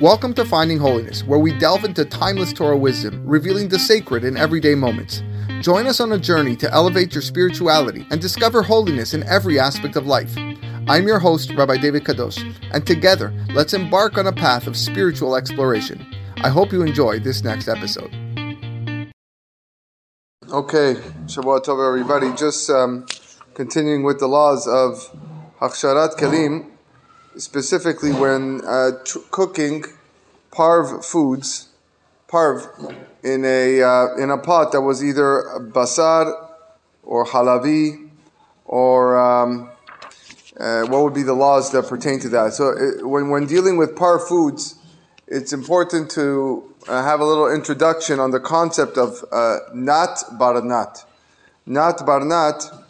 Welcome to Finding Holiness, where we delve into timeless Torah wisdom, revealing the sacred in everyday moments. Join us on a journey to elevate your spirituality and discover holiness in every aspect of life. I'm your host, Rabbi David Kadosh, and together, let's embark on a path of spiritual exploration. I hope you enjoy this next episode. Okay, Shabbat Tov, everybody. Just um, continuing with the laws of Hachsharat Kelim, specifically when uh, tr- cooking parv foods, parv, in a, uh, in a pot that was either basar or halavi or um, uh, what would be the laws that pertain to that. So it, when, when dealing with parv foods, it's important to uh, have a little introduction on the concept of uh, nat barnat. Nat barnat,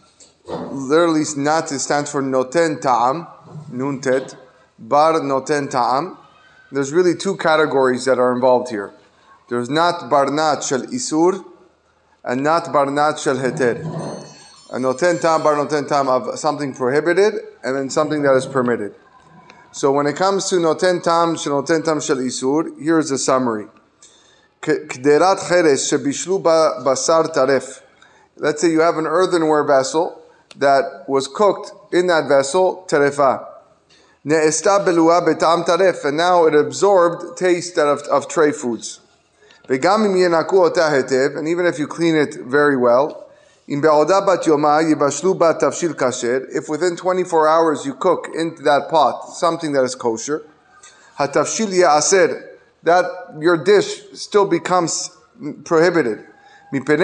literally nat stands for noten ta'am, nuntet, bar noten ta'am. There's really two categories that are involved here. There's nat barnat shel isur and nat barnat shel heter. A noten ta'am, bar noten ta'am of something prohibited and then something that is permitted. So when it comes to noten tam shel noten tam shel isur, here's a summary. Kderat cheres shebishlu basar taref. Let's say you have an earthenware vessel that was cooked in that vessel, terefa. And now it absorbed taste of, of tray foods. And even if you clean it very well, if within 24 hours you cook into that pot something that is kosher, that your dish still becomes prohibited. Because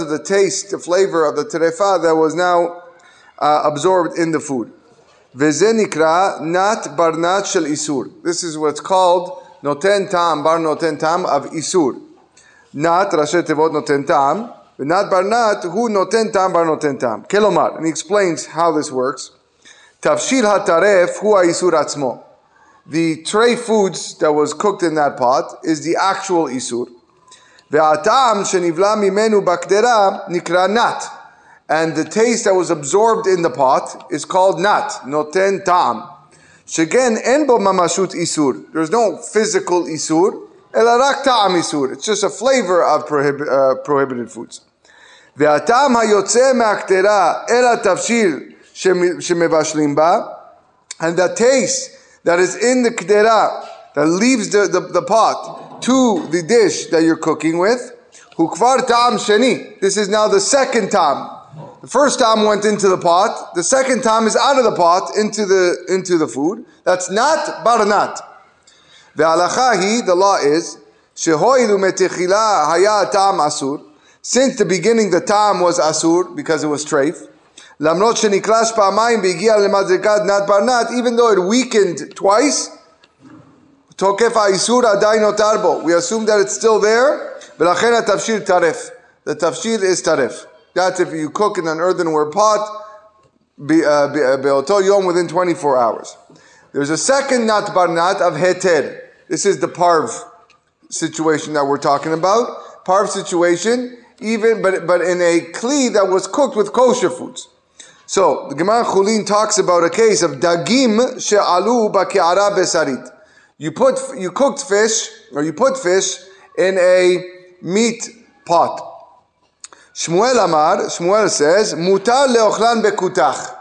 of the taste, the flavor of the terefa that was now uh, absorbed in the food. This is what's called noten tam bar noten tam of isur. Nat ראשי תיבות נותן טעם, ונat barnat hu noten tam bar noten tam. Kelomar, and he explains how this works. Tafshil hataref hu isur atzmo. The tray foods that was cooked in that pot is the actual isur. והטעם שנבלע ממנו בקדרה נקרא nat. And the taste that was absorbed in the pot is called nat, noten tam. Shegen en bo mamashut isur. There's no physical isur. It's just a flavor of prohib- uh, prohibited foods. והטעם היוצא מהקטרה אל התבשיל שמבשלים בה, and the taste that is in the kdera, that leaves the, the, the pot to the dish that you're cooking with, הוא כבר טעם sheni. This is now the second time. The first time went into the pot. The second time is out of the pot into the into the food. That's not baranat. Ve'alacha the law is. Since the beginning, the tam was asur because it was treif. Lamrot sheniklash pa'amayim begia lemadrikat nat barnat, even though it weakened twice, tokef ha'isur adayin otarbo. We assume that it's still there. V'lachen tafshir taref. The tafshir is taref. That's if you cook in an earthenware pot, uh, uh, be'oto yom within 24 hours. There's a second nat barnat of heter. This is the parv situation that we're talking about. Parv situation, even but but in a kli that was cooked with kosher foods. So the Gemara Chulin talks about a case of dagim she'alu ba'ki'ara besarit. You put you cooked fish or you put fish in a meat pot. Shmuel Amar, Shmuel says, mutar leochlan bekutach.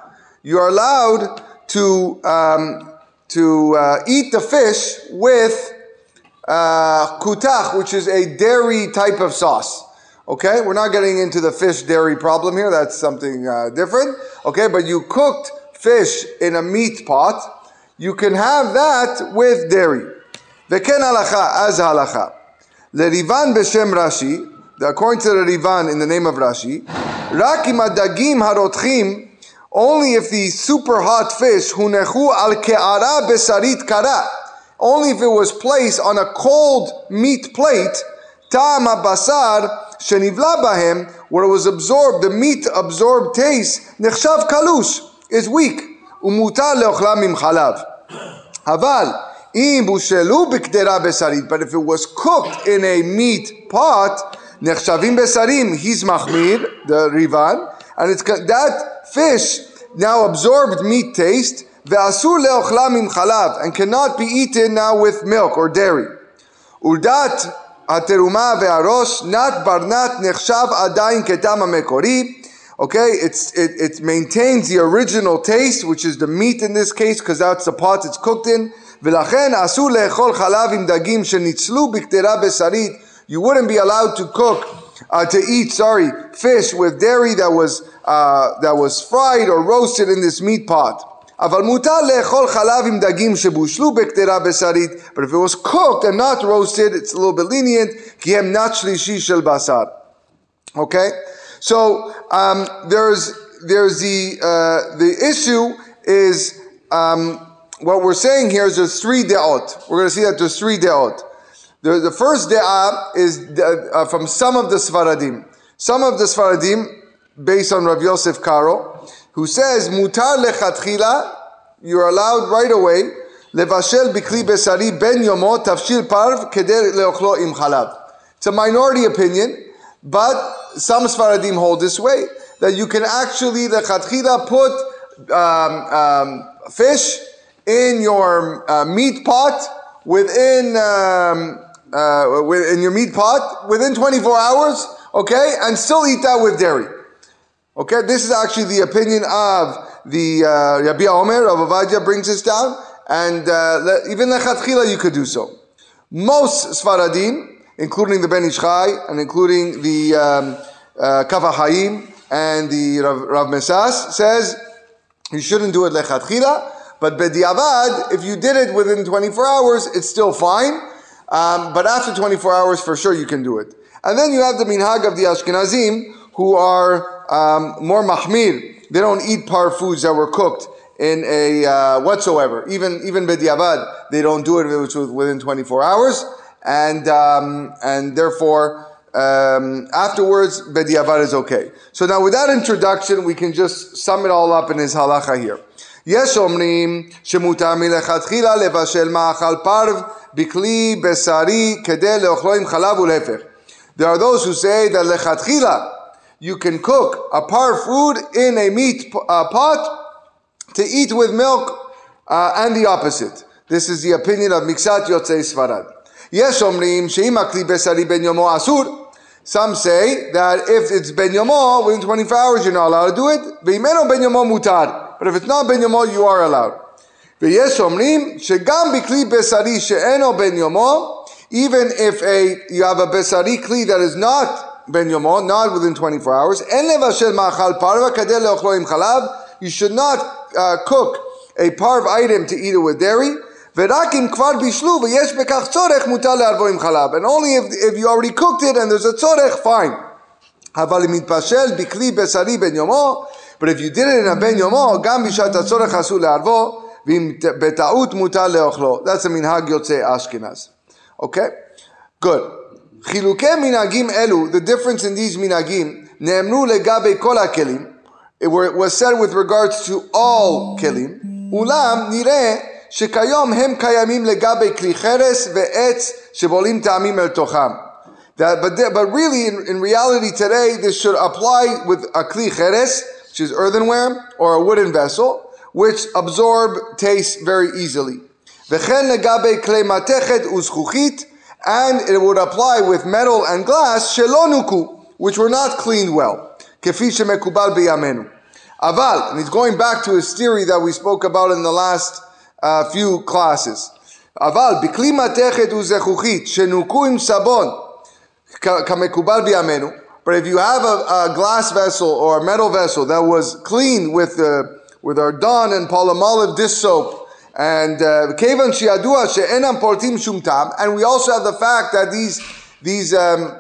You are allowed to um, to uh, eat the fish with uh, kutach, which is a dairy type of sauce. Okay, we're not getting into the fish dairy problem here. That's something uh, different. Okay, but you cooked fish in a meat pot. You can have that with dairy. Veken halacha as halacha. Lerivan b'shem Rashi. According to the Rivan in the name of Rashi, rakim adagim harotchim only if the super hot fish, hunechu al ke'ara besarit kara, only if it was placed on a cold meat plate, ta'am basar shenivla bahem, where it was absorbed, the meat absorbed taste, nechshav kalush, is weak. Umutar leochlam im chalav. Aval, im b'kdera besarit, but if it was cooked in a meat pot, nechshavim besarim, he's machmir, the Rivan, and it's that fish now absorbed meat taste, ואסור לאוכלה מן חלב, and cannot be eaten now with milk or dairy. ולדת התרומה והראש, נת ברנת נחשב עדיין כטעם המקורי. Okay, it's, it, it maintains the original taste, which is the meat in this case, because that's the pot it's cooked in. ולכן אסור לאכול חלב עם דגים שניצלו בקדרה בשרית. you wouldn't be allowed to cook, uh, to eat, sorry, fish with dairy that was, uh, that was fried or roasted in this meat pot. But if it was cooked and not roasted, it's a little bit lenient. Okay? So um, there's, there's the, uh, the issue is um, what we're saying here is there's three de'ot. We're going to see that there's three de'ot. The, the first de'ah is uh, from some of the Sfaradim. Some of the Sfaradim, based on Rav Yosef Karo, who says mutar lechatchila, you're allowed right away levashel bikli besari ben yomo tafshil parv keder im chalav. It's a minority opinion, but some Sfaradim hold this way that you can actually the chatchila put um, um, fish in your uh, meat pot within um, uh, in your meat pot within 24 hours, okay, and still eat that with dairy. Okay, this is actually the opinion of the uh, Yabia Omer, Rav Ovadia brings this down, and uh, even lechatchila you could do so. Most Sfaradim, including the Ben Ish Chai and including the um, uh, Kaf HaChaim and the Rav, Rav Mesas, says you shouldn't do it lechatchila, but bediavad, if you did it within 24 hours, it's still fine. Um, but after 24 hours, for sure you can do it. And then you have the minhag of the Ashkenazim, who are um, more mahmir. They don't eat par foods that were cooked in a uh, whatsoever. Even even bediavad, they don't do it within 24 hours, and um, and therefore. Um, afterwards, bediavad is okay. So now, with that introduction, we can just sum it all up in his halacha here. יש אומרים שמותר מלכתחילה לבשל מאכל פרב בכלי בשרי כדי לאוכלו עם חלב ולהפך. There are those who say that לכתחילה you can cook a par food in a meat uh, pot to eat with milk uh, and the opposite. This is the opinion of Miksat Yotzei Sfarad. יש אומרים שאם הכלי בשרי יומו אסור. Some say that if it's ben yomo, within 24 hours you're not allowed to do it. ואם אינו בן But if it's not ben yomo, you are allowed. ויש אומרים שגם בכלי בשרי שאינו בן יומו, even if a, you have a בשרי kli that is not ben yomo, not within 24 hours, אין לבשל מאכל פרווה כדי לאוכלו עם חלב, you should not uh, cook a parv item to eat it with dairy, ורק אם כבר בישלו ויש בכך צורך מותר לערבו עם חלב. And only if, if you already cooked it and there's a צורך, fine. אבל אם מתבשל בכלי בשרי בן יומו, but if you did it in a בן יומו, גם בשעת הצורך אסור לערבו, ואם בטעות מותר לאוכלו. That's a מנהג יוצא אשכנז. Okay? Good. חילוקי מנהגים אלו, the difference in these מנהגים, נאמרו לגבי כל הכלים, it was said with regards to all כלים, אולם נראה שכיום הם קיימים לגבי כלי חרס ועץ שבולים טעמים אל תוכם. That, but, but really, in, in reality today, this should apply with a kli cheres, which is earthenware, or a wooden vessel, which absorb taste very easily. וכן לגבי כלי מתכת וזכוכית, and it would apply with metal and glass שלא נוקו, which were not cleaned well, כפי שמקובל בימינו. אבל, and he's going back to his theory that we spoke about in the last uh, few classes. אבל בכלי מתכת וזכוכית שנוקו עם סבון כמקובל בימינו, but if you have a, a, glass vessel or a metal vessel that was cleaned with uh, with our Dawn and Palmolive dish soap and kevan shiadua she'enam portim shumtam, and we also have the fact that these these um,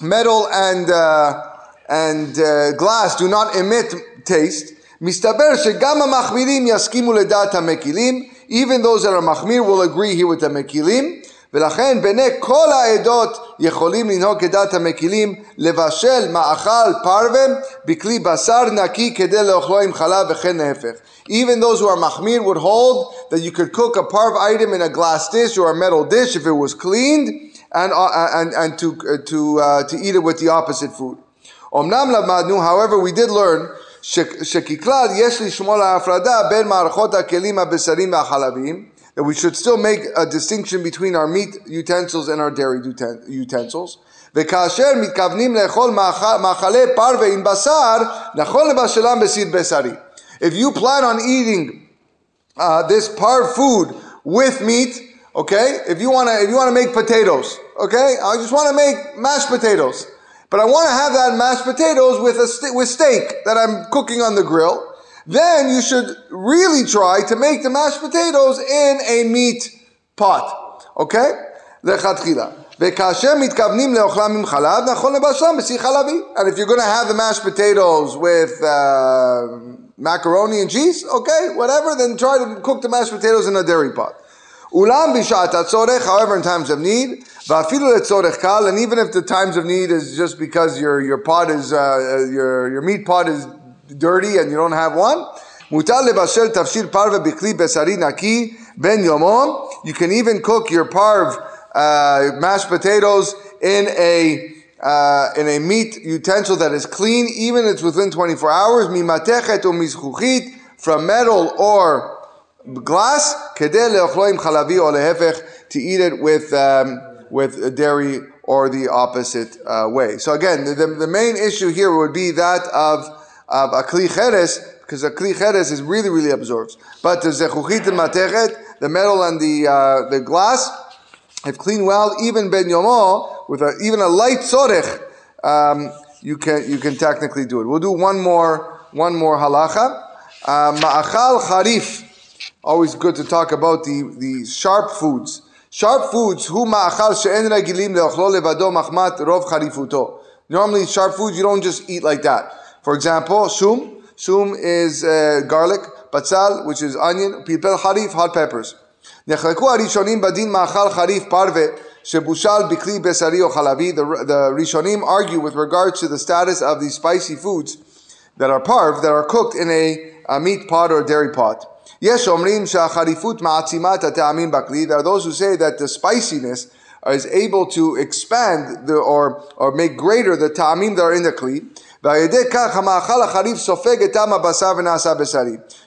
metal and uh, and uh, glass do not emit taste. מסתבר שגם המחמירים יסכימו לדעת המקילים even those that are מחמיר will agree here with the מקילים, ולכן בני כל העדות יכולים לנהוג כדת המקילים לבשל מאכל פרווה בכלי בשר נקי כדי לאוכלו עם חלב וכן להפך. Even those who are מחמיר would hold that you could cook a parv item in a glass dish or a metal dish if it was cleaned and, uh, and, and to, uh, to, uh, to eat it with the opposite food. אמנם למדנו, however we did learn שככלל יש לשמור על ההפרדה בין מערכות הכלים הבשרים והחלביים, that we should still make a distinction between our meat utensils and our dairy utensils. וכאשר מתכוונים לאכול מאכלי פרווה עם בשר, נכון לבשלם בסיד בשרי. If you plan on eating uh, this par food with meat, okay, if you want to if you want to make potatoes, okay, I just want to make mashed potatoes. But I want to have that mashed potatoes with a st- with steak that I'm cooking on the grill. Then you should really try to make the mashed potatoes in a meat pot. Okay? לכתחילה. וכאשר מתכוונים לאוכלם עם חלב, נכון לבשלם בשיא חלבי. And if you're going to have the mashed potatoes with uh, macaroni and cheese, okay, whatever, then try to cook the mashed potatoes in a dairy pot. אולם בשעת הצורך, however, in times of need, ואפילו לצורך קל, and even if the times of need is just because your, your pot is, uh, your, your meat pot is dirty and you don't have one. Lebashel tafshir bikli besari naki ben. You can even cook your parv uh, mashed potatoes in a uh, in a meat utensil that is clean, even if it's within 24 hours. Mimatechet from metal or glass. Kedel leochloim chalavi to eat it with um, with dairy or the opposite uh, way. So again, the, the main issue here would be that of of a kli cheres, because a kli cheres is really, really absorbs. But the zechuchit and matechet, the metal and the, uh, the glass, if cleaned well, even ben yomo, with a, even a light sorech, um, you can you can technically do it. We'll do one more one more halacha. Uh, ma'achal charif. Always good to talk about the, the sharp foods. Sharp foods, hu ma'achal she'en regilim le'ochlo levado machmat rov charifuto. Normally, sharp foods you don't just eat like that. For example, shum. Shum is uh, garlic. Batzal, which is onion. Pilpel harif, hot peppers. נחלקו הראשונים בדין מאכל חריף פרווה שבושל בכלי בשרי או חלבי. The Rishonim argue with regards to the status of these spicy foods that are parv, that are cooked in a, a meat pot or dairy pot. יש אומרים שהחריפות מעצימת הטעמים בכלי. There are those who say that the spiciness is able to expand the, or, or make greater the ta'amim that are in the kli.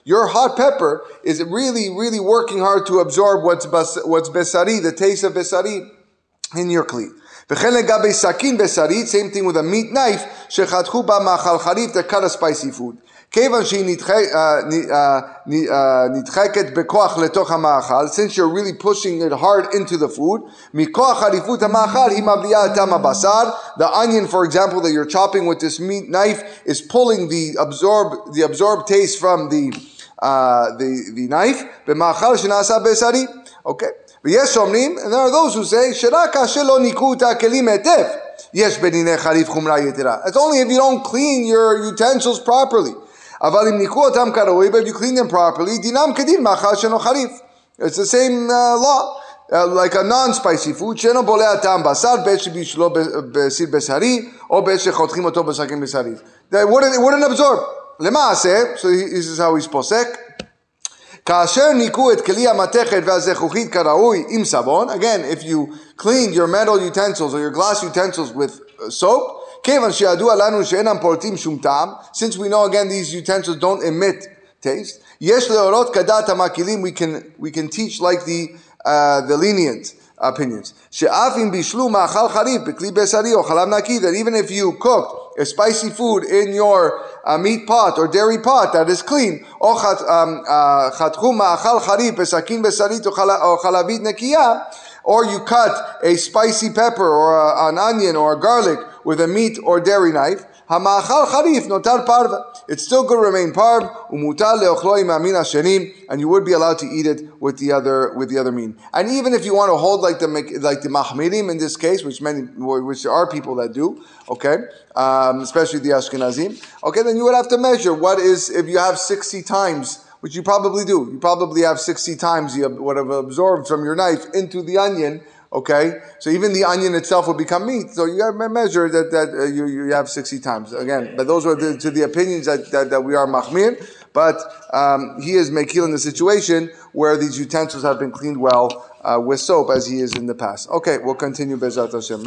Your hot pepper is really, really working hard to absorb what's, what's besari, the taste of besari in your kli. וכן לגבי סכין בשרית, same thing with a meat knife, שחתכו בה מאכל חריף, to cut a spicy food. כיוון שהיא נדחקת בכוח לתוך המאכל, since you're really pushing it hard into the food, מכוח חריפות המאכל היא מבליעה את הבשר. The onion, for example, that you're chopping with this meat knife is pulling the absorbed, the absorbed taste from the, uh, the, the knife, במאכל שנעשה בשרי. Okay. ויש אומרים, and there are those who say, שרק כאשר לא ניקו את הכלים היטב, יש בדיני חריף חומרה יתרה. It's only if you don't clean your utensils properly. אבל אם ניקו אותם כראוי, but if you clean them properly, דינם כדין מאכל שאינו חריף. It's the same uh, law. Uh, like a non-spicy food, שאינו בולע טעם בשר, בעת שבישלו בסיר בשרי, או בעת שחותכים אותו בשקים בשרי. It wouldn't, it wouldn't absorb. למעשה, so this is how he's פוסק, כאשר ניקו את כלי המתכת והזכוכית כראוי עם סבון, again, if you clean your metal utensils or your glass utensils with soap, since we know again these utensils don't emit taste, we can, we can teach like the, uh, the lenient opinions. That even if you cooked a spicy food in your uh, meat pot or dairy pot that is clean, um, uh, or you cut a spicy pepper or a, an onion or a garlic with a meat or dairy knife, Hamachal notar. It still could remain parv, shenim, and you would be allowed to eat it with the other with the other mean. And even if you want to hold like the like the mahmirim in this case, which many which there are people that do, okay, um, especially the Ashkenazim, okay, then you would have to measure what is if you have sixty times which you probably do. You probably have 60 times you have, what have absorbed from your knife into the onion, Okay, so even the onion itself will become meat. So you have to measure that that uh, you, you have 60 times again. But those are the, to the opinions that, that, that we are mahmir. But um, he is mekil in the situation where these utensils have been cleaned well uh, with soap, as he is in the past. Okay, we'll continue Bezat Hashem.